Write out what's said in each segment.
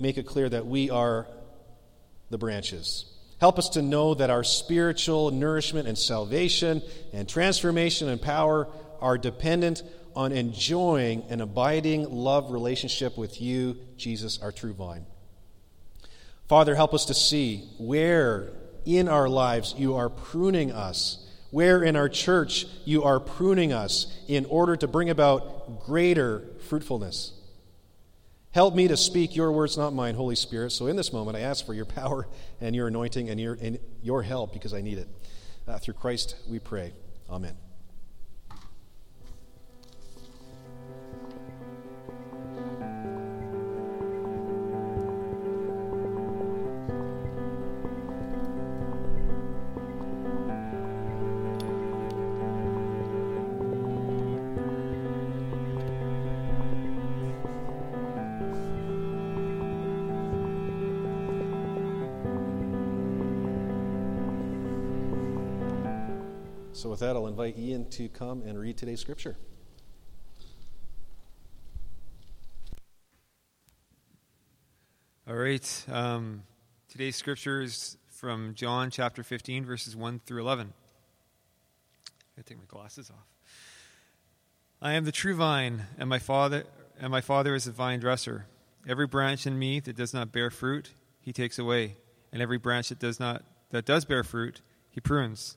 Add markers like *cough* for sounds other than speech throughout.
make it clear that we are the branches. Help us to know that our spiritual nourishment and salvation and transformation and power are dependent on enjoying an abiding love relationship with you, Jesus, our true vine. Father, help us to see where in our lives you are pruning us, where in our church you are pruning us in order to bring about greater fruitfulness. Help me to speak your words, not mine, Holy Spirit. So in this moment, I ask for your power and your anointing and your, and your help because I need it. Uh, through Christ we pray. Amen. That, I'll invite Ian to come and read today's scripture. All right. Um, today's scripture is from John chapter 15, verses 1 through 11. I take my glasses off. I am the true vine, and my father and my father is the vine dresser. Every branch in me that does not bear fruit, he takes away, and every branch that does not that does bear fruit, he prunes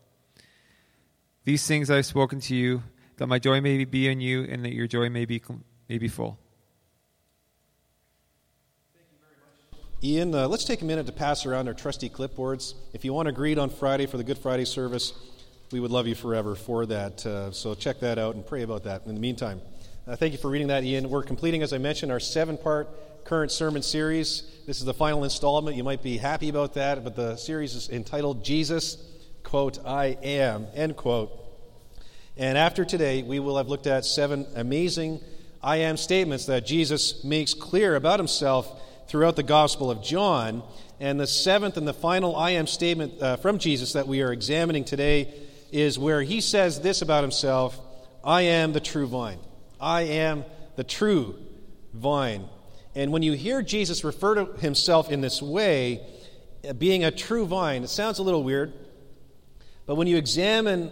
These things I have spoken to you, that my joy may be in you, and that your joy may be, may be full. Ian, uh, let's take a minute to pass around our trusty clipboards. If you want to greet on Friday for the Good Friday service, we would love you forever for that. Uh, so check that out and pray about that in the meantime. Uh, thank you for reading that, Ian. We're completing, as I mentioned, our seven part current sermon series. This is the final installment. You might be happy about that, but the series is entitled Jesus quote, I am, end quote. And after today, we will have looked at seven amazing I am statements that Jesus makes clear about himself throughout the Gospel of John. And the seventh and the final I am statement uh, from Jesus that we are examining today is where he says this about himself I am the true vine. I am the true vine. And when you hear Jesus refer to himself in this way, being a true vine, it sounds a little weird. But when you examine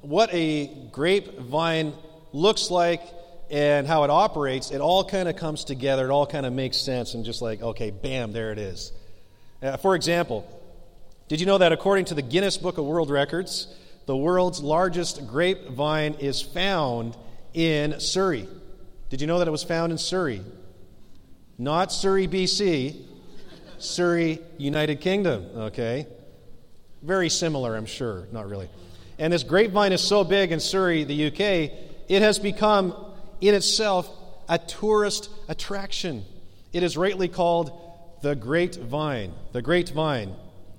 what a grapevine looks like and how it operates, it all kind of comes together. It all kind of makes sense and just like, okay, bam, there it is. Uh, for example, did you know that according to the Guinness Book of World Records, the world's largest grapevine is found in Surrey? Did you know that it was found in Surrey? Not Surrey, BC, Surrey, United Kingdom, okay? Very similar, I'm sure. Not really. And this grapevine is so big in Surrey, the UK, it has become in itself a tourist attraction. It is rightly called the Great Vine. The Great Vine.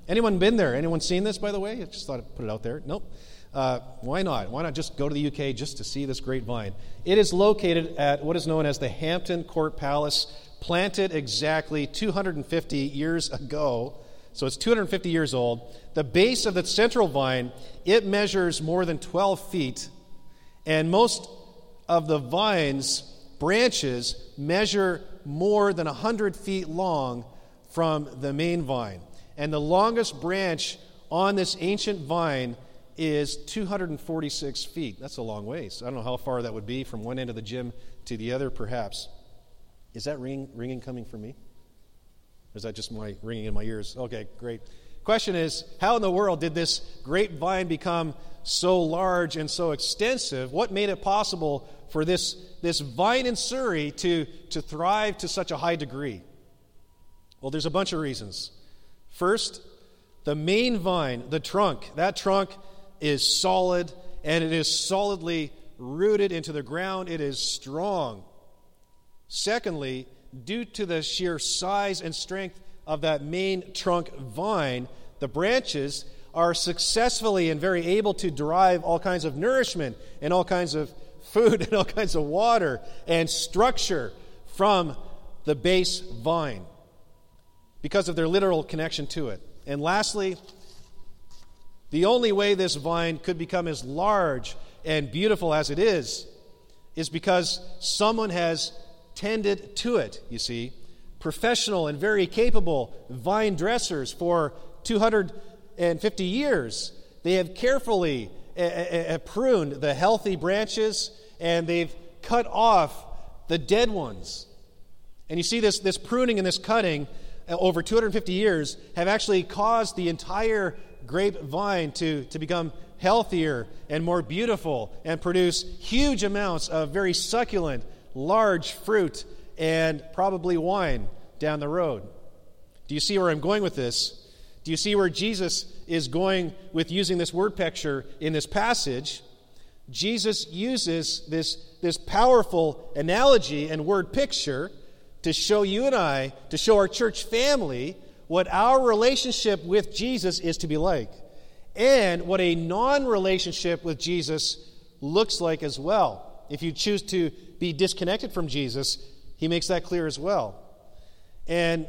Anyone been there? Anyone seen this, by the way? I just thought I'd put it out there. Nope. Uh, why not? Why not just go to the UK just to see this great vine? It is located at what is known as the Hampton Court Palace, planted exactly 250 years ago so it's 250 years old. The base of the central vine, it measures more than 12 feet, and most of the vine's branches measure more than 100 feet long from the main vine. And the longest branch on this ancient vine is 246 feet. That's a long ways. I don't know how far that would be from one end of the gym to the other, perhaps. Is that ring, ringing coming from me? Is that just my ringing in my ears? Okay, great. Question is, how in the world did this grapevine become so large and so extensive? What made it possible for this, this vine in Surrey to, to thrive to such a high degree? Well, there's a bunch of reasons. First, the main vine, the trunk, that trunk is solid and it is solidly rooted into the ground. It is strong. Secondly, due to the sheer size and strength of that main trunk vine, the branches are successfully and very able to derive all kinds of nourishment and all kinds of food *laughs* and all kinds of water and structure from the base vine because of their literal connection to it. And lastly, the only way this vine could become as large and beautiful as it is is because someone has tended to it, you see. Professional and very capable vine dressers for 250 years. They have carefully uh, uh, pruned the healthy branches and they've cut off the dead ones. And you see this, this pruning and this cutting uh, over 250 years have actually caused the entire grapevine to, to become healthier and more beautiful and produce huge amounts of very succulent, large fruit and probably wine down the road. Do you see where I'm going with this? Do you see where Jesus is going with using this word picture in this passage? Jesus uses this, this powerful analogy and word picture to show you and I, to show our church family, what our relationship with Jesus is to be like, and what a non relationship with Jesus looks like as well. If you choose to be disconnected from Jesus, he makes that clear as well. And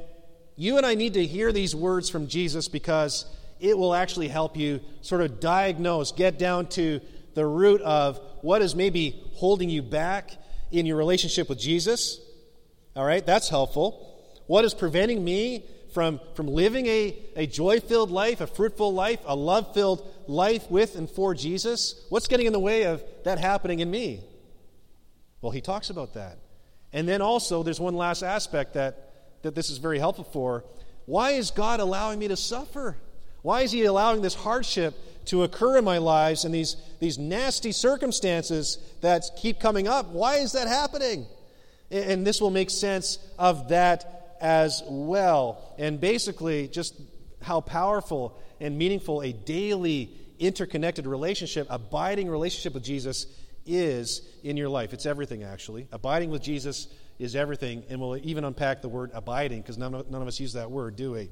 you and I need to hear these words from Jesus because it will actually help you sort of diagnose, get down to the root of what is maybe holding you back in your relationship with Jesus all right, that's helpful. What is preventing me from, from living a, a joy filled life, a fruitful life, a love filled life with and for Jesus? What's getting in the way of that happening in me? Well, he talks about that. And then also, there's one last aspect that, that this is very helpful for. Why is God allowing me to suffer? Why is He allowing this hardship to occur in my lives and these, these nasty circumstances that keep coming up? Why is that happening? And this will make sense of that as well. And basically, just how powerful and meaningful a daily interconnected relationship, abiding relationship with Jesus is in your life. It's everything, actually. Abiding with Jesus is everything. And we'll even unpack the word abiding because none, none of us use that word, do we?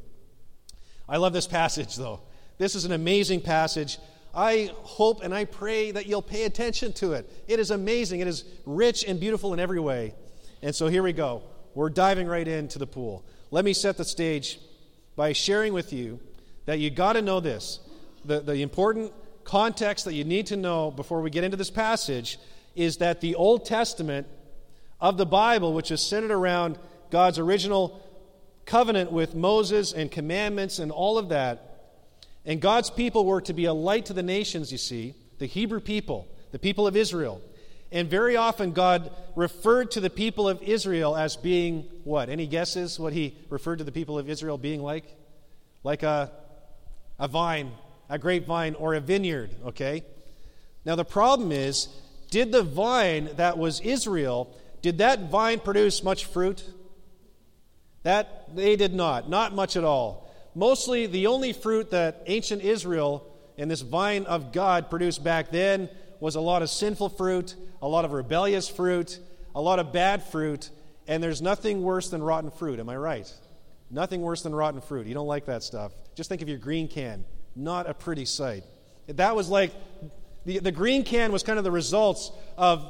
I love this passage, though. This is an amazing passage. I hope and I pray that you'll pay attention to it. It is amazing. It is rich and beautiful in every way. And so here we go. We're diving right into the pool. Let me set the stage by sharing with you that you got to know this. The, the important context that you need to know before we get into this passage is that the Old Testament of the Bible, which is centered around God's original covenant with Moses and commandments and all of that, and God's people were to be a light to the nations, you see, the Hebrew people, the people of Israel. And very often, God referred to the people of Israel as being what? Any guesses what he referred to the people of Israel being like? Like a, a vine, a grapevine, or a vineyard, okay? Now, the problem is did the vine that was Israel, did that vine produce much fruit? That they did not, not much at all. Mostly the only fruit that ancient Israel and this vine of God produced back then was a lot of sinful fruit, a lot of rebellious fruit, a lot of bad fruit, and there's nothing worse than rotten fruit. Am I right? Nothing worse than rotten fruit. You don't like that stuff. Just think of your green can. Not a pretty sight. That was like the, the green can was kind of the results of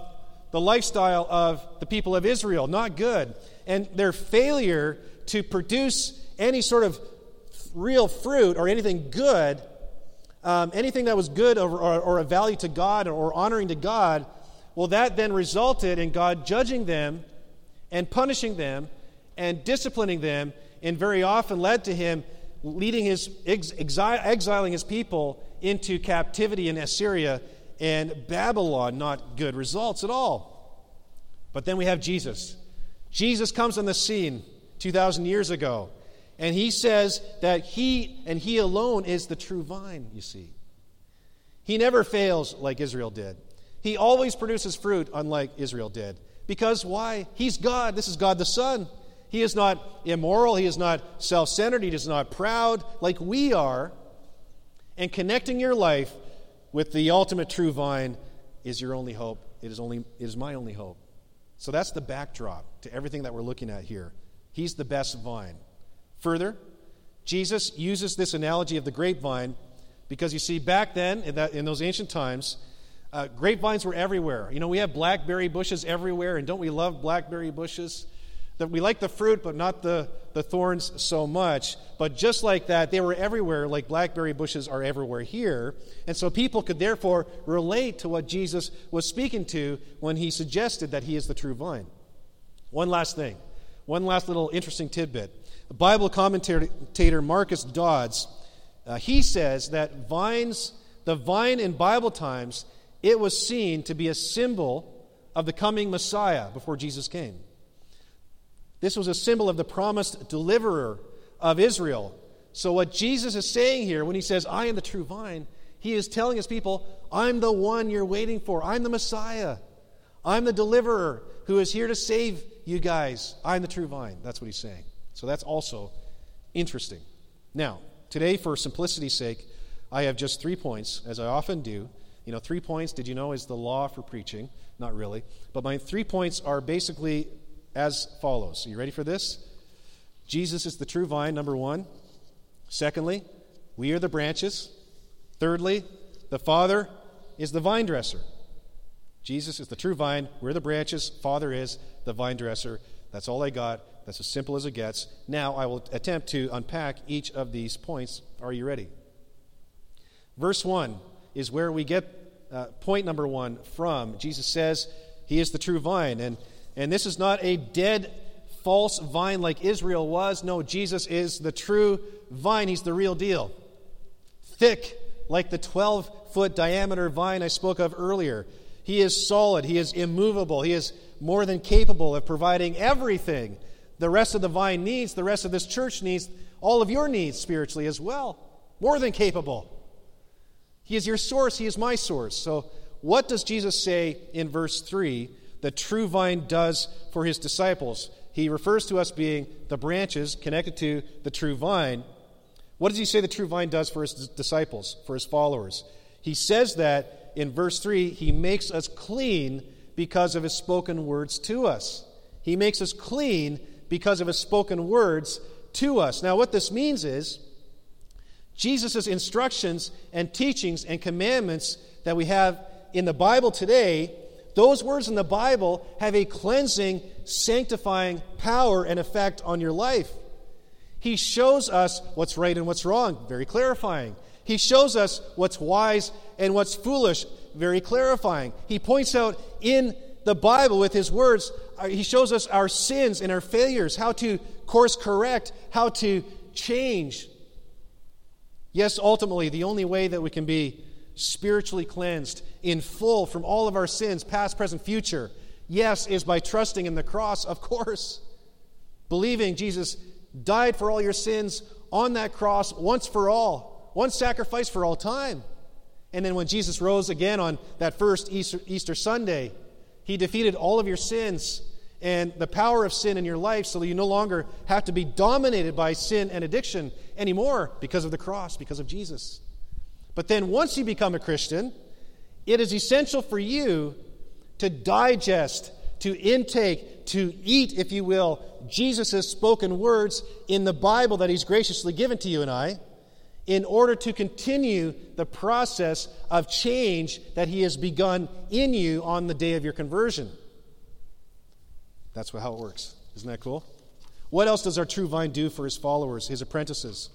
the lifestyle of the people of Israel. Not good. And their failure to produce any sort of real fruit or anything good um, anything that was good or, or, or, a value to God or honoring to God, well, that then resulted in God judging them and punishing them and disciplining them, and very often led to him leading his exi- exiling his people into captivity in Assyria and Babylon. Not good results at all. But then we have Jesus. Jesus comes on the scene 2,000 years ago. And he says that he and he alone is the true vine, you see. He never fails like Israel did. He always produces fruit, unlike Israel did. Because why? He's God. This is God the Son. He is not immoral. He is not self centered. He is not proud like we are. And connecting your life with the ultimate true vine is your only hope. It is, only, it is my only hope. So that's the backdrop to everything that we're looking at here. He's the best vine. Further, Jesus uses this analogy of the grapevine because you see, back then, in, that, in those ancient times, uh, grapevines were everywhere. You know, we have blackberry bushes everywhere, and don't we love blackberry bushes? That we like the fruit, but not the, the thorns so much. But just like that, they were everywhere, like blackberry bushes are everywhere here. And so people could therefore relate to what Jesus was speaking to when he suggested that he is the true vine. One last thing, one last little interesting tidbit. Bible commentator Marcus Dods, uh, he says that vines, the vine in Bible times, it was seen to be a symbol of the coming Messiah before Jesus came. This was a symbol of the promised deliverer of Israel. So, what Jesus is saying here when he says, I am the true vine, he is telling his people, I'm the one you're waiting for. I'm the Messiah. I'm the deliverer who is here to save you guys. I'm the true vine. That's what he's saying. So, that's also interesting. Now, today, for simplicity's sake, I have just three points, as I often do. You know, three points, did you know, is the law for preaching? Not really. But my three points are basically as follows. Are you ready for this? Jesus is the true vine, number one. Secondly, we are the branches. Thirdly, the Father is the vine dresser. Jesus is the true vine. We're the branches. Father is the vine dresser. That's all I got. That's as simple as it gets. Now I will attempt to unpack each of these points. Are you ready? Verse 1 is where we get uh, point number one from. Jesus says he is the true vine. And and this is not a dead, false vine like Israel was. No, Jesus is the true vine. He's the real deal. Thick, like the 12 foot diameter vine I spoke of earlier. He is solid. He is immovable. He is more than capable of providing everything the rest of the vine needs, the rest of this church needs, all of your needs spiritually as well. More than capable. He is your source. He is my source. So, what does Jesus say in verse 3 the true vine does for his disciples. He refers to us being the branches connected to the true vine. What does he say the true vine does for his disciples, for his followers? He says that in verse 3 he makes us clean because of his spoken words to us. He makes us clean because of his spoken words to us. Now, what this means is Jesus' instructions and teachings and commandments that we have in the Bible today those words in the Bible have a cleansing, sanctifying power and effect on your life. He shows us what's right and what's wrong, very clarifying. He shows us what's wise and what's foolish, very clarifying. He points out in the Bible with his words, uh, he shows us our sins and our failures, how to course correct, how to change. Yes, ultimately, the only way that we can be spiritually cleansed in full from all of our sins, past, present, future. Yes, is by trusting in the cross, of course. Believing Jesus died for all your sins on that cross once for all, one sacrifice for all time. And then when Jesus rose again on that first Easter, Easter Sunday, he defeated all of your sins and the power of sin in your life so that you no longer have to be dominated by sin and addiction anymore because of the cross, because of Jesus. But then once you become a Christian, it is essential for you to digest, to intake, to eat, if you will, Jesus' spoken words in the Bible that He's graciously given to you and I, in order to continue the process of change that He has begun in you on the day of your conversion. That's how it works. Isn't that cool? What else does our true vine do for His followers, His apprentices?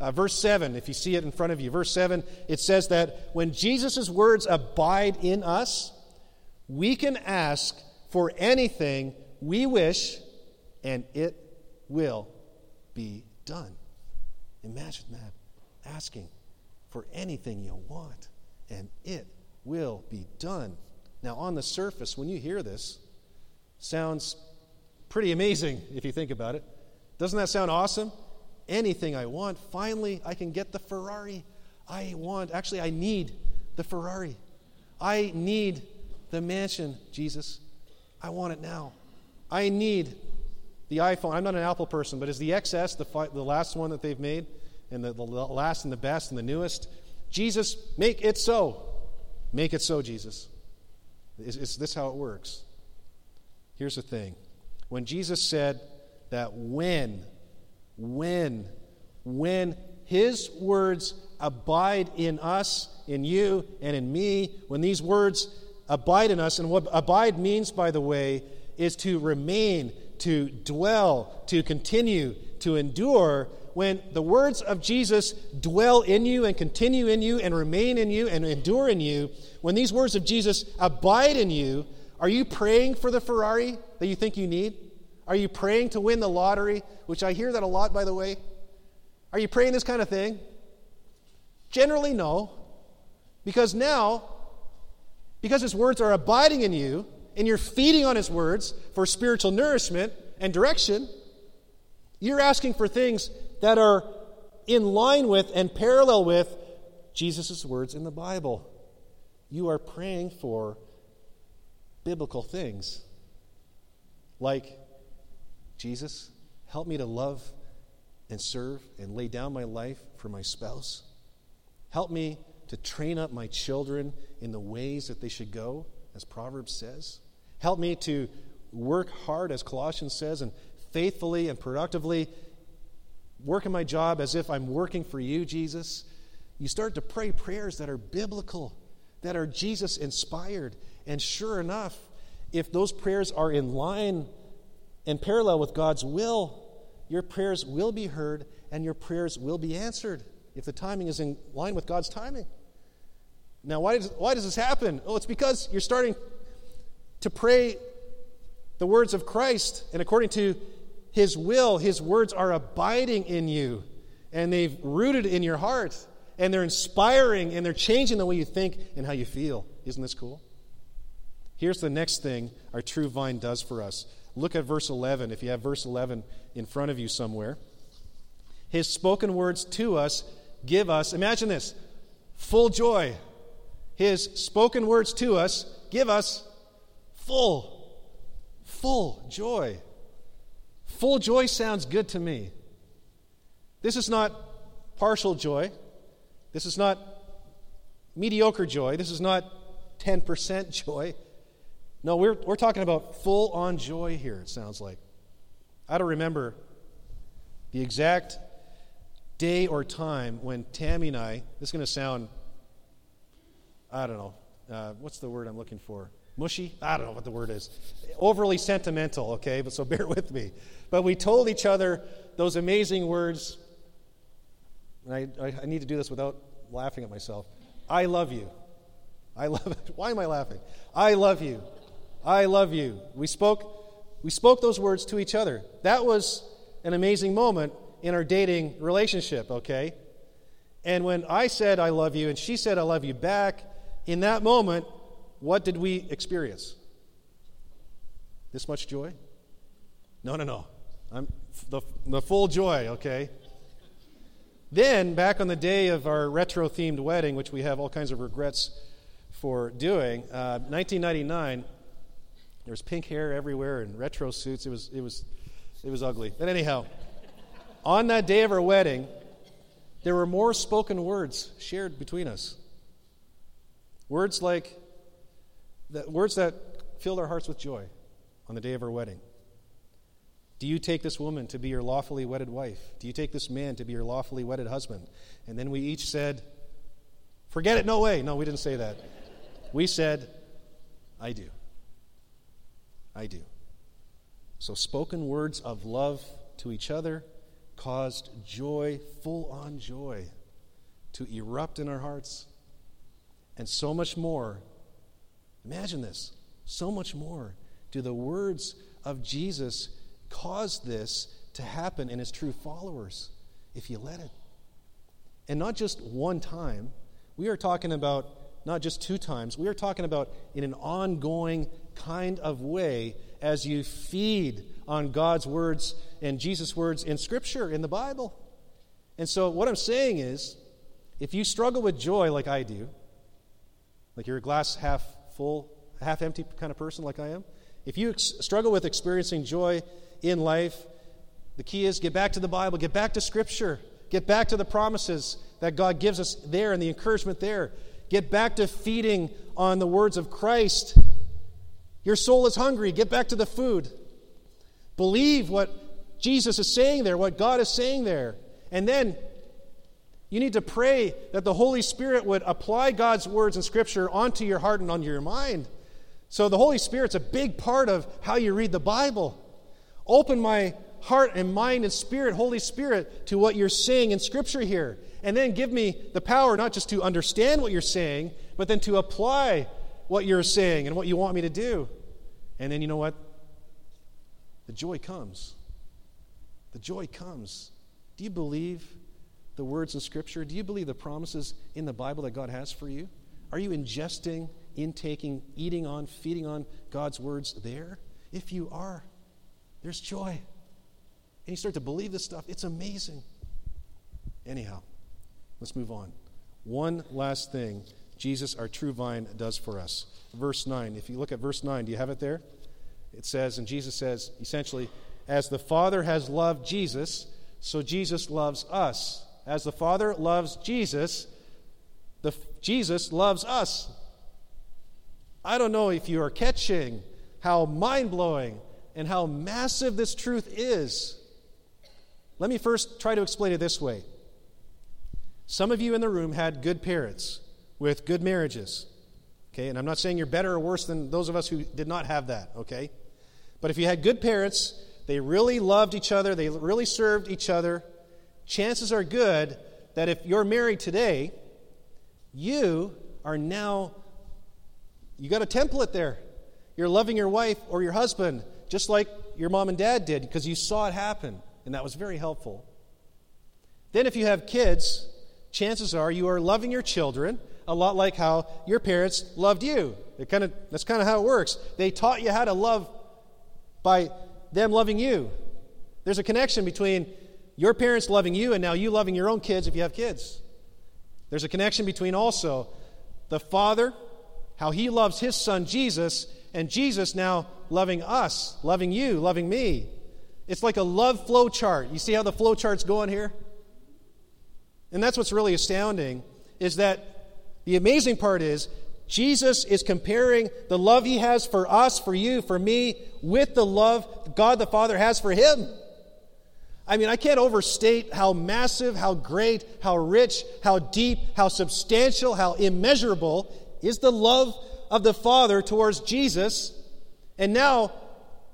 Uh, verse 7, if you see it in front of you, verse 7, it says that when Jesus' words abide in us, we can ask for anything we wish, and it will be done. Imagine that. Asking for anything you want, and it will be done. Now, on the surface, when you hear this, sounds pretty amazing if you think about it. Doesn't that sound awesome? Anything I want. Finally, I can get the Ferrari I want. Actually, I need the Ferrari. I need the mansion, Jesus. I want it now. I need the iPhone. I'm not an Apple person, but is the XS the, fi- the last one that they've made? And the, the last and the best and the newest? Jesus, make it so. Make it so, Jesus. Is, is this how it works? Here's the thing. When Jesus said that when, when, when his words abide in us, in you, and in me, when these words abide in us, and what abide means, by the way, is to remain, to dwell, to continue, to endure. When the words of Jesus dwell in you and continue in you and remain in you and endure in you, when these words of Jesus abide in you, are you praying for the Ferrari that you think you need? Are you praying to win the lottery? Which I hear that a lot, by the way. Are you praying this kind of thing? Generally, no. Because now, because His words are abiding in you, and you're feeding on His words for spiritual nourishment and direction, you're asking for things that are in line with and parallel with Jesus' words in the Bible. You are praying for biblical things like Jesus, help me to love and serve and lay down my life for my spouse. Help me to train up my children in the ways that they should go, as Proverbs says. Help me to work hard, as Colossians says, and faithfully and productively work in my job as if I'm working for you, Jesus. You start to pray prayers that are biblical, that are Jesus inspired. And sure enough, if those prayers are in line and parallel with God's will, your prayers will be heard and your prayers will be answered if the timing is in line with God's timing. Now, why does, why does this happen? Oh, it's because you're starting to pray the words of Christ, and according to His will, His words are abiding in you, and they've rooted in your heart, and they're inspiring, and they're changing the way you think and how you feel. Isn't this cool? Here's the next thing our true vine does for us. Look at verse 11, if you have verse 11 in front of you somewhere. His spoken words to us give us, imagine this, full joy. His spoken words to us give us full, full joy. Full joy sounds good to me. This is not partial joy. This is not mediocre joy. This is not 10% *laughs* joy. No, we're, we're talking about full on joy here, it sounds like. I don't remember the exact day or time when Tammy and I, this is going to sound, I don't know, uh, what's the word I'm looking for? Mushy? I don't know what the word is. Overly sentimental, okay, but so *laughs* bear with me. But we told each other those amazing words, and I, I, I need to do this without laughing at myself. I love you. I love it. *laughs* Why am I laughing? I love you. I love you. We spoke we spoke those words to each other. That was an amazing moment in our dating relationship, okay? And when I said I love you and she said I love you back, in that moment, what did we experience? This much joy? No, no, no. I'm the, the full joy, okay? Then, back on the day of our retro themed wedding, which we have all kinds of regrets for doing, uh, 1999, there was pink hair everywhere and retro suits. It was, it was, it was ugly. But anyhow, on that day of our wedding, there were more spoken words shared between us. Words like, that, words that filled our hearts with joy on the day of our wedding. Do you take this woman to be your lawfully wedded wife? Do you take this man to be your lawfully wedded husband? And then we each said, Forget it, no way. No, we didn't say that. We said, I do. I do. So, spoken words of love to each other caused joy, full on joy, to erupt in our hearts. And so much more. Imagine this. So much more do the words of Jesus cause this to happen in his true followers if you let it. And not just one time. We are talking about not just two times. We are talking about in an ongoing kind of way as you feed on God's words and Jesus' words in Scripture, in the Bible. And so, what I'm saying is, if you struggle with joy like I do, like you're a glass half full, half empty kind of person like I am, if you ex- struggle with experiencing joy in life, the key is get back to the Bible, get back to Scripture, get back to the promises that God gives us there and the encouragement there. Get back to feeding on the words of Christ. Your soul is hungry, get back to the food. Believe what Jesus is saying there, what God is saying there. And then you need to pray that the Holy Spirit would apply God's words and Scripture onto your heart and onto your mind. So the Holy Spirit's a big part of how you read the Bible. Open my heart and mind and spirit, Holy Spirit, to what you're saying in Scripture here. And then give me the power not just to understand what you're saying, but then to apply what you're saying and what you want me to do. And then you know what? The joy comes. The joy comes. Do you believe the words in Scripture? Do you believe the promises in the Bible that God has for you? Are you ingesting, intaking, eating on, feeding on God's words there? If you are, there's joy. And you start to believe this stuff, it's amazing. Anyhow, let's move on. One last thing Jesus, our true vine, does for us. Verse 9. If you look at verse 9, do you have it there? It says, and Jesus says, essentially, as the Father has loved Jesus, so Jesus loves us. As the Father loves Jesus, the, Jesus loves us. I don't know if you are catching how mind blowing and how massive this truth is. Let me first try to explain it this way. Some of you in the room had good parents with good marriages. Okay, and I'm not saying you're better or worse than those of us who did not have that, okay? But if you had good parents they really loved each other, they really served each other. Chances are good that if you're married today, you are now, you got a template there. You're loving your wife or your husband just like your mom and dad did because you saw it happen, and that was very helpful. Then, if you have kids, chances are you are loving your children a lot like how your parents loved you. It kind of, that's kind of how it works. They taught you how to love by them loving you. There's a connection between your parents loving you and now you loving your own kids if you have kids. There's a connection between also the Father, how He loves His Son Jesus, and Jesus now loving us, loving you, loving me. It's like a love flow chart. You see how the flow chart's going here? And that's what's really astounding is that the amazing part is Jesus is comparing the love he has for us, for you, for me, with the love God the Father has for him. I mean, I can't overstate how massive, how great, how rich, how deep, how substantial, how immeasurable is the love of the Father towards Jesus. And now,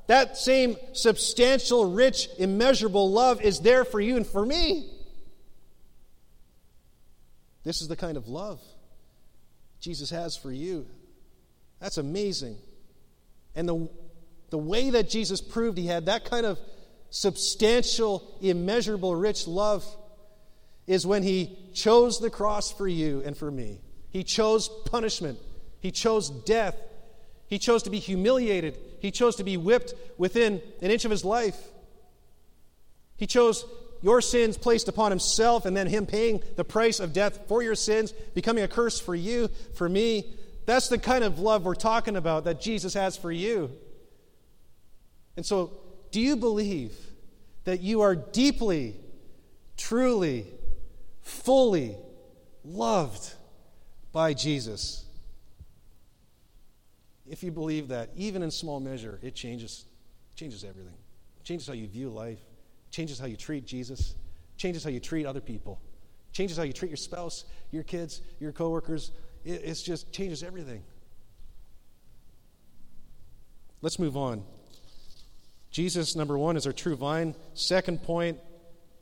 that same substantial, rich, immeasurable love is there for you and for me. This is the kind of love Jesus has for you. That's amazing. And the, the way that Jesus proved he had that kind of substantial, immeasurable, rich love is when he chose the cross for you and for me. He chose punishment, he chose death, he chose to be humiliated, he chose to be whipped within an inch of his life. He chose your sins placed upon himself and then him paying the price of death for your sins, becoming a curse for you, for me. That's the kind of love we're talking about that Jesus has for you. And so, do you believe that you are deeply, truly, fully loved by Jesus? If you believe that, even in small measure, it changes, changes everything. It changes how you view life changes how you treat Jesus, changes how you treat other people, changes how you treat your spouse, your kids, your coworkers. It it's just changes everything. Let's move on. Jesus, number one, is our true vine. Second point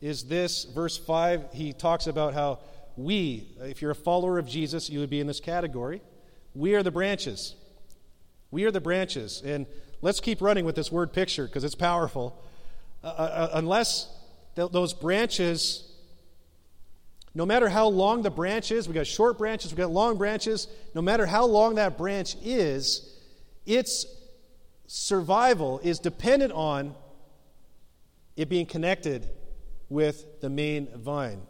is this verse 5. He talks about how we, if you're a follower of Jesus, you would be in this category. We are the branches. We are the branches. And let's keep running with this word picture because it's powerful. Uh, uh, uh, unless th- those branches, no matter how long the branch is, we got short branches, we got long branches, no matter how long that branch is, its survival is dependent on it being connected with the main vine.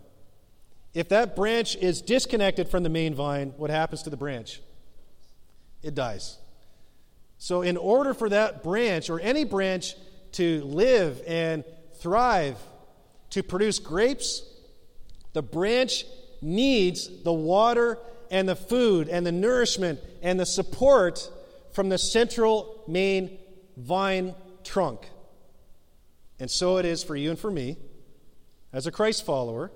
If that branch is disconnected from the main vine, what happens to the branch? It dies. So, in order for that branch or any branch to live and thrive, to produce grapes, the branch needs the water and the food and the nourishment and the support from the central main vine trunk. And so it is for you and for me as a Christ follower.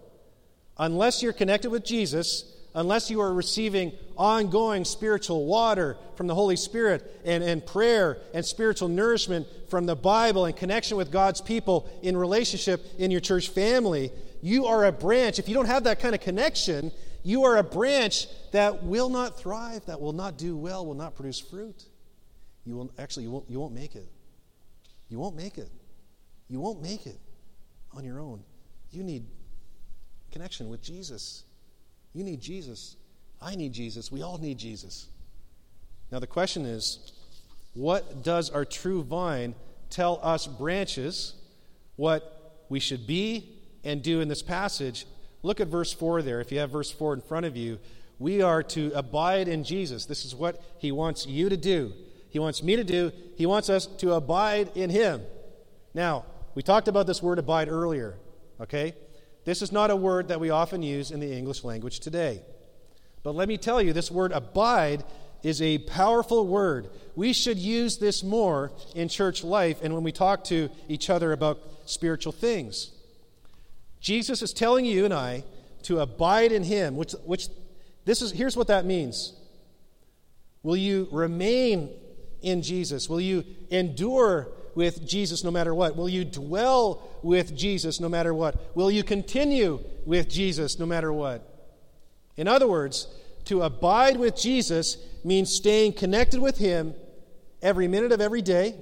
Unless you're connected with Jesus, unless you are receiving ongoing spiritual water from the Holy Spirit and, and prayer and spiritual nourishment from the Bible and connection with God's people in relationship in your church family, you are a branch. If you don't have that kind of connection, you are a branch that will not thrive, that will not do well, will not produce fruit. You will actually you won't, you won't make it. You won't make it. You won't make it on your own. You need connection with Jesus. You need Jesus. I need Jesus. We all need Jesus. Now, the question is what does our true vine tell us branches what we should be and do in this passage? Look at verse 4 there. If you have verse 4 in front of you, we are to abide in Jesus. This is what he wants you to do. He wants me to do. He wants us to abide in him. Now, we talked about this word abide earlier, okay? This is not a word that we often use in the English language today. But let me tell you, this word abide is a powerful word. We should use this more in church life and when we talk to each other about spiritual things. Jesus is telling you and I to abide in him, which, which this is here's what that means. Will you remain in Jesus? Will you endure with Jesus no matter what? Will you dwell with Jesus no matter what? Will you continue with Jesus no matter what? In other words, to abide with Jesus means staying connected with Him every minute of every day,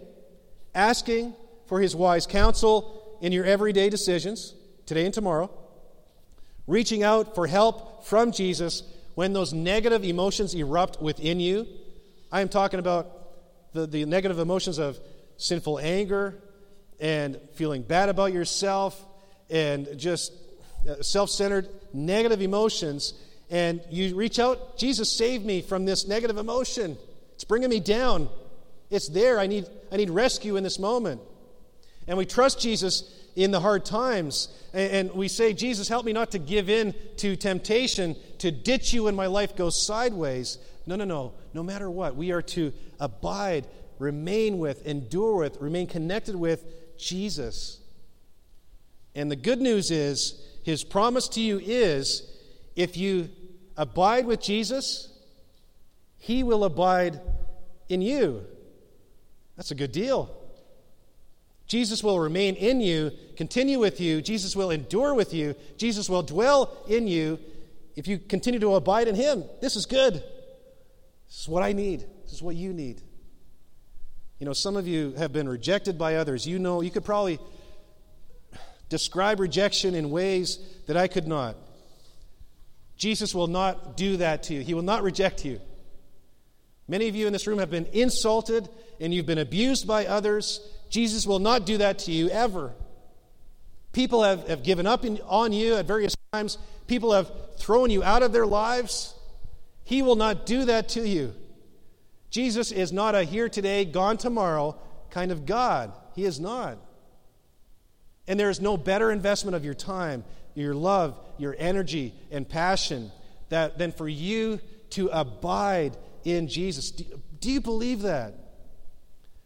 asking for His wise counsel in your everyday decisions, today and tomorrow, reaching out for help from Jesus when those negative emotions erupt within you. I am talking about the, the negative emotions of sinful anger and feeling bad about yourself and just uh, self centered negative emotions. And you reach out, Jesus, save me from this negative emotion. It's bringing me down. It's there. I need, I need rescue in this moment. And we trust Jesus in the hard times. And, we say, Jesus, help me not to give in to temptation, to ditch you when my life goes sideways. No, no, no. No matter what, we are to abide remain with, endure with, remain connected with Jesus. And the good news is, his promise to you is if you abide with Jesus, he will abide in you. That's a good deal. Jesus will remain in you, continue with you. Jesus will endure with you. Jesus will dwell in you if you continue to abide in him. This is good. This is what I need. This is what you need. You know, some of you have been rejected by others. You know, you could probably describe rejection in ways that I could not. Jesus will not do that to you, He will not reject you. Many of you in this room have been insulted and you've been abused by others. Jesus will not do that to you ever. People have, have given up in, on you at various times, people have thrown you out of their lives. He will not do that to you. Jesus is not a here today, gone tomorrow kind of God. He is not. And there is no better investment of your time, your love, your energy, and passion that, than for you to abide in Jesus. Do, do you believe that?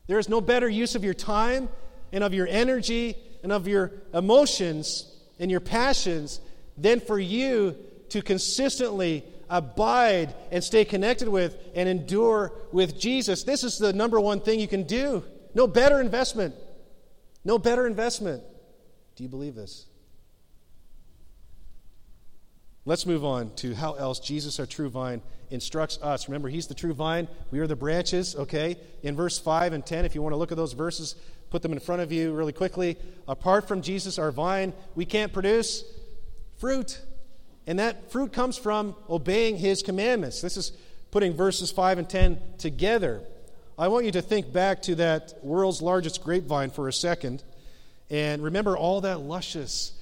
There is no better use of your time and of your energy and of your emotions and your passions than for you to consistently abide and stay connected with and endure with Jesus. This is the number one thing you can do. No better investment. No better investment. Do you believe this? Let's move on to how else Jesus, our true vine, instructs us. Remember, He's the true vine. We are the branches, okay? In verse 5 and 10, if you want to look at those verses, put them in front of you really quickly. Apart from Jesus, our vine, we can't produce fruit. And that fruit comes from obeying his commandments. This is putting verses 5 and 10 together. I want you to think back to that world's largest grapevine for a second and remember all that luscious,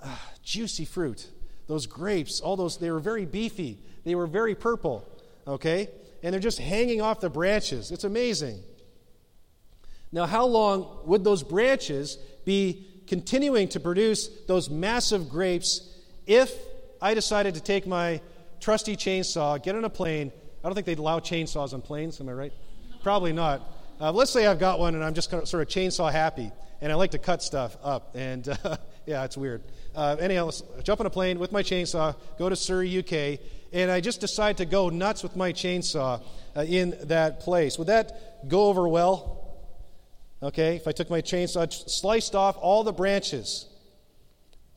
uh, juicy fruit those grapes, all those, they were very beefy. They were very purple, okay? And they're just hanging off the branches. It's amazing. Now, how long would those branches be continuing to produce those massive grapes if I decided to take my trusty chainsaw, get on a plane? I don't think they'd allow chainsaws on planes, am I right? Probably not. Uh, let's say I've got one and I'm just kind of sort of chainsaw happy, and I like to cut stuff up, and uh, *laughs* yeah, it's weird. Uh, anyhow, let's jump on a plane with my chainsaw, go to Surrey, UK, and I just decide to go nuts with my chainsaw uh, in that place. Would that go over well? Okay, if I took my chainsaw, sliced off all the branches.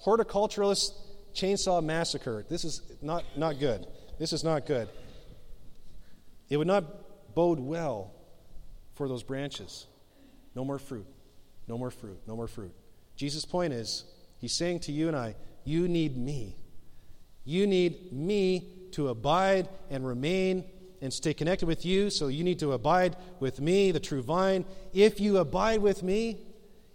Horticulturalist chainsaw massacre. This is not, not good. This is not good. It would not bode well for those branches. No more fruit. No more fruit. No more fruit. Jesus' point is, he's saying to you and I, you need me. You need me to abide and remain and stay connected with you, so you need to abide with me, the true vine. If you abide with me,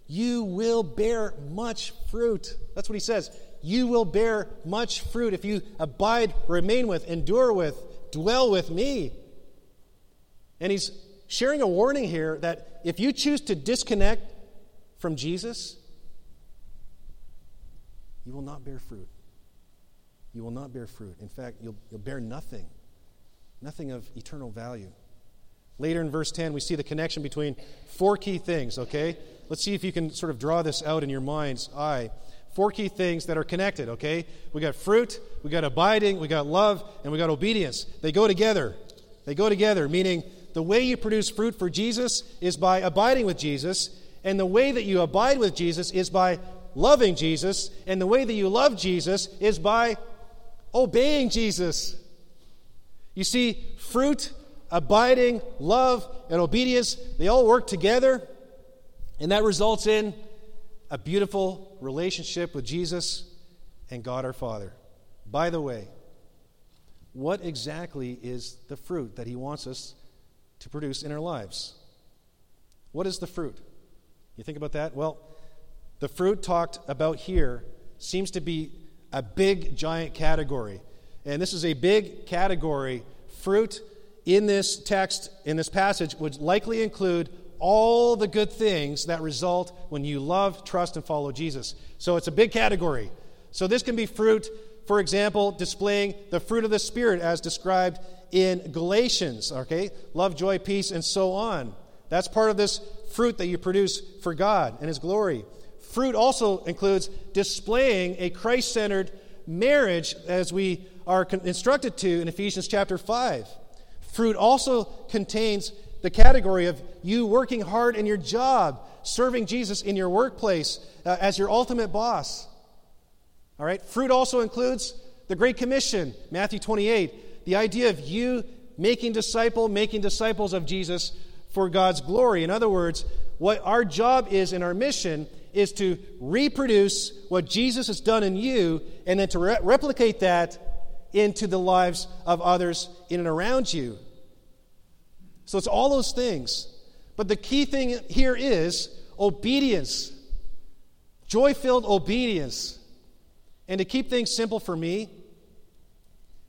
you will bear much fruit. That's what he says. You will bear much fruit if you abide, remain with, endure with, dwell with me. And he's sharing a warning here that if you choose to disconnect from Jesus, you will not bear fruit. You will not bear fruit. In fact, you'll, you'll bear nothing nothing of eternal value. Later in verse 10, we see the connection between four key things, okay? Let's see if you can sort of draw this out in your mind's eye. Four key things that are connected, okay? We got fruit, we got abiding, we got love, and we got obedience. They go together. They go together, meaning the way you produce fruit for Jesus is by abiding with Jesus, and the way that you abide with Jesus is by loving Jesus, and the way that you love Jesus is by obeying Jesus. You see, fruit, abiding, love, and obedience, they all work together, and that results in a beautiful relationship with Jesus and God our Father. By the way, what exactly is the fruit that He wants us to produce in our lives? What is the fruit? You think about that? Well, the fruit talked about here seems to be a big, giant category. And this is a big category. Fruit in this text, in this passage, would likely include all the good things that result when you love, trust, and follow Jesus. So it's a big category. So this can be fruit, for example, displaying the fruit of the Spirit as described in Galatians, okay? Love, joy, peace, and so on. That's part of this fruit that you produce for God and His glory. Fruit also includes displaying a Christ centered marriage as we are instructed to in Ephesians chapter 5. Fruit also contains the category of you working hard in your job, serving Jesus in your workplace uh, as your ultimate boss. All right? Fruit also includes the Great Commission, Matthew 28, the idea of you making disciple, making disciples of Jesus for God's glory. In other words, what our job is in our mission is to reproduce what Jesus has done in you and then to re- replicate that into the lives of others in and around you. So it's all those things. But the key thing here is obedience, joy filled obedience. And to keep things simple for me,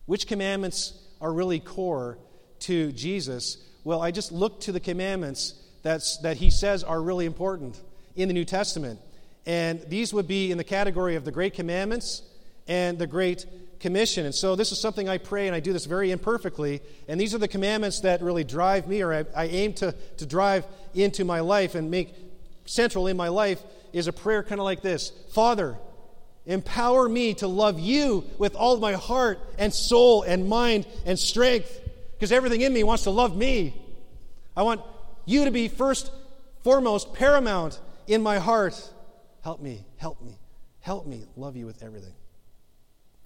which commandments are really core to Jesus? Well, I just look to the commandments that's, that he says are really important in the New Testament. And these would be in the category of the Great Commandments and the Great Commission. And so this is something I pray, and I do this very imperfectly. And these are the commandments that really drive me, or I, I aim to, to drive into my life and make central in my life, is a prayer kind of like this Father, empower me to love you with all my heart and soul and mind and strength, because everything in me wants to love me. I want you to be first, foremost, paramount in my heart. Help me, help me, help me love you with everything.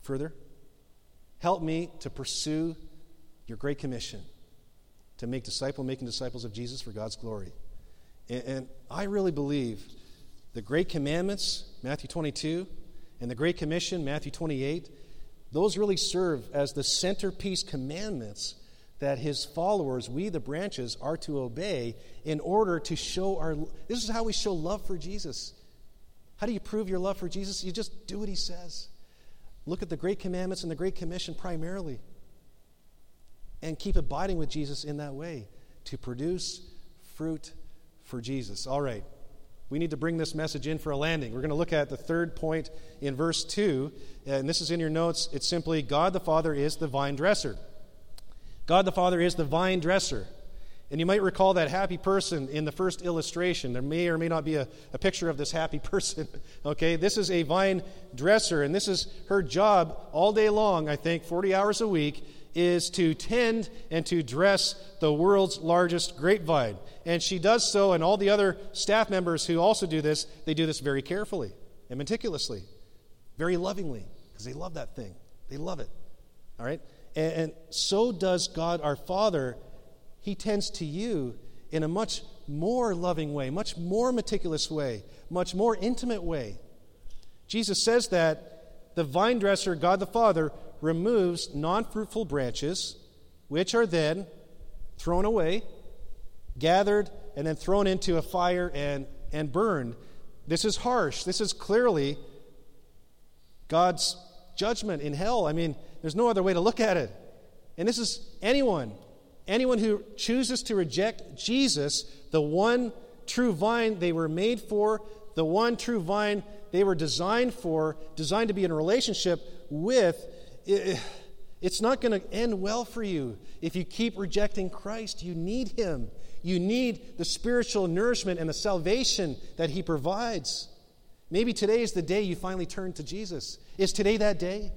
Further, help me to pursue your great commission to make disciple making disciples of Jesus for God's glory. And, and I really believe the great commandments, Matthew 22, and the great commission, Matthew 28, those really serve as the centerpiece commandments that his followers, we the branches, are to obey in order to show our. This is how we show love for Jesus. How do you prove your love for Jesus? You just do what he says. Look at the Great Commandments and the Great Commission primarily. And keep abiding with Jesus in that way to produce fruit for Jesus. All right. We need to bring this message in for a landing. We're going to look at the third point in verse 2, and this is in your notes. It's simply God the Father is the vine dresser. God the Father is the vine dresser. And you might recall that happy person in the first illustration. There may or may not be a, a picture of this happy *laughs* person. okay, this is a vine dresser, and this is her job all day long, I think, 40 hours a week, is to tend and to dress the world's largest grapevine. And she does so, and all the other staff members who also do this, they do this very carefully and meticulously, very lovingly, because they love that thing. They love it. All right? And, and so does God our Father he tends to you in a much more loving way, much more meticulous way, much more intimate way. Jesus says that the vine dresser, God the Father, removes non fruitful branches, which are then thrown away, gathered, and then thrown into a fire and, and burned. This is harsh. This is clearly God's judgment in hell. I mean, there's no other way to look at it. And this is anyone Anyone who chooses to reject Jesus, the one true vine they were made for, the one true vine they were designed for, designed to be in a relationship with, it's not going to end well for you if you keep rejecting Christ. You need Him. You need the spiritual nourishment and the salvation that He provides. Maybe today is the day you finally turn to Jesus. Is today that day?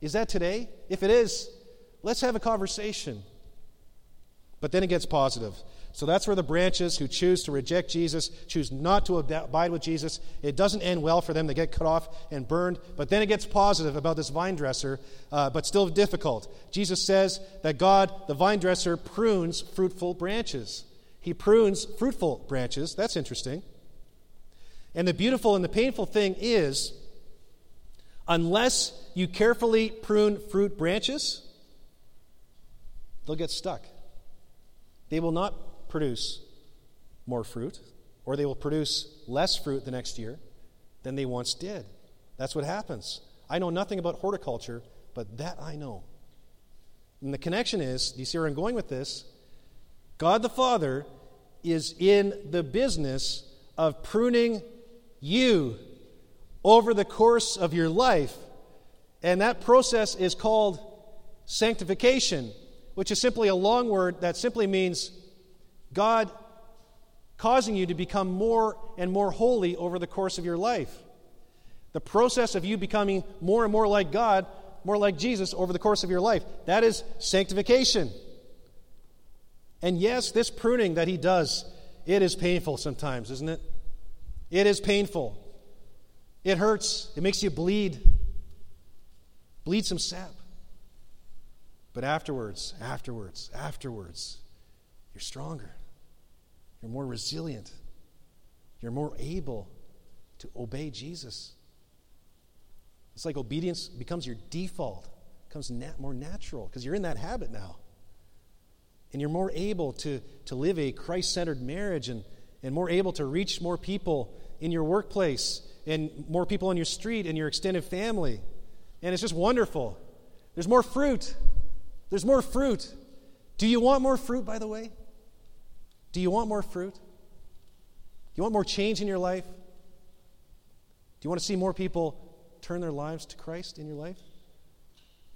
Is that today? If it is, let's have a conversation. But then it gets positive. So that's where the branches who choose to reject Jesus, choose not to abide with Jesus, it doesn't end well for them. They get cut off and burned. But then it gets positive about this vine dresser, uh, but still difficult. Jesus says that God, the vine dresser, prunes fruitful branches. He prunes fruitful branches. That's interesting. And the beautiful and the painful thing is, unless you carefully prune fruit branches, they'll get stuck they will not produce more fruit, or they will produce less fruit the next year than they once did. That's what happens. I know nothing about horticulture, but that I know. And the connection is do you see where I'm going with this? God the Father is in the business of pruning you over the course of your life. And that process is called sanctification which is simply a long word that simply means God causing you to become more and more holy over the course of your life. The process of you becoming more and more like God, more like Jesus over the course of your life. That is sanctification. And yes, this pruning that he does, it is painful sometimes, isn't it? It is painful. It hurts. It makes you bleed. Bleed some sap. But afterwards, afterwards, afterwards, you're stronger. You're more resilient. You're more able to obey Jesus. It's like obedience becomes your default, becomes nat- more natural because you're in that habit now. And you're more able to, to live a Christ centered marriage and, and more able to reach more people in your workplace and more people on your street and your extended family. And it's just wonderful. There's more fruit. There's more fruit. Do you want more fruit, by the way? Do you want more fruit? Do you want more change in your life? Do you want to see more people turn their lives to Christ in your life?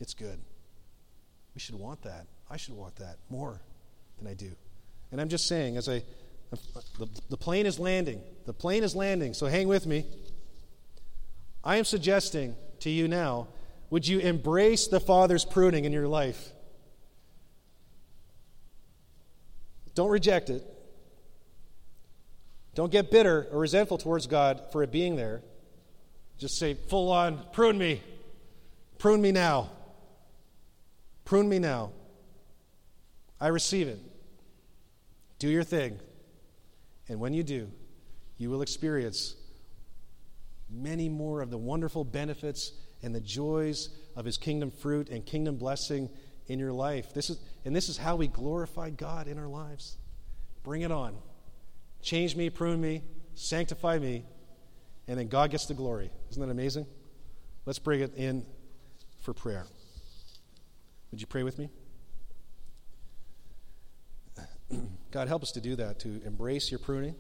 It's good. We should want that. I should want that more than I do. And I'm just saying, as I, the, the plane is landing. The plane is landing, so hang with me. I am suggesting to you now would you embrace the Father's pruning in your life? Don't reject it. Don't get bitter or resentful towards God for it being there. Just say, full on, prune me. Prune me now. Prune me now. I receive it. Do your thing. And when you do, you will experience many more of the wonderful benefits and the joys of his kingdom fruit and kingdom blessing in your life. This is, and this is how we glorify God in our lives. Bring it on. Change me, prune me, sanctify me, and then God gets the glory. Isn't that amazing? Let's bring it in for prayer. Would you pray with me? *clears throat* God, help us to do that, to embrace your pruning.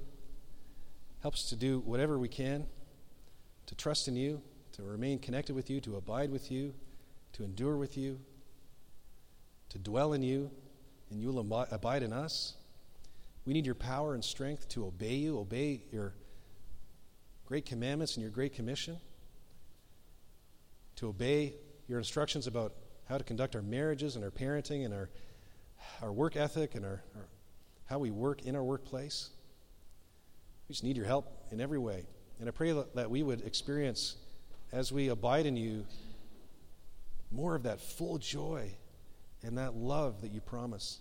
Help us to do whatever we can to trust in you, to remain connected with you, to abide with you, to endure with you, to dwell in you, and you will abide in us. We need your power and strength to obey you, obey your great commandments and your great commission, to obey your instructions about how to conduct our marriages and our parenting and our, our work ethic and our, our how we work in our workplace. We just need your help in every way. And I pray that we would experience, as we abide in you, more of that full joy and that love that you promise.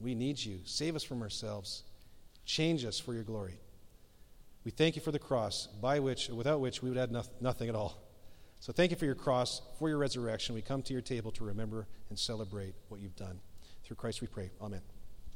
We need you. Save us from ourselves. Change us for your glory. We thank you for the cross, by which, without which we would have nothing at all. So thank you for your cross, for your resurrection. We come to your table to remember and celebrate what you've done. Through Christ we pray. Amen.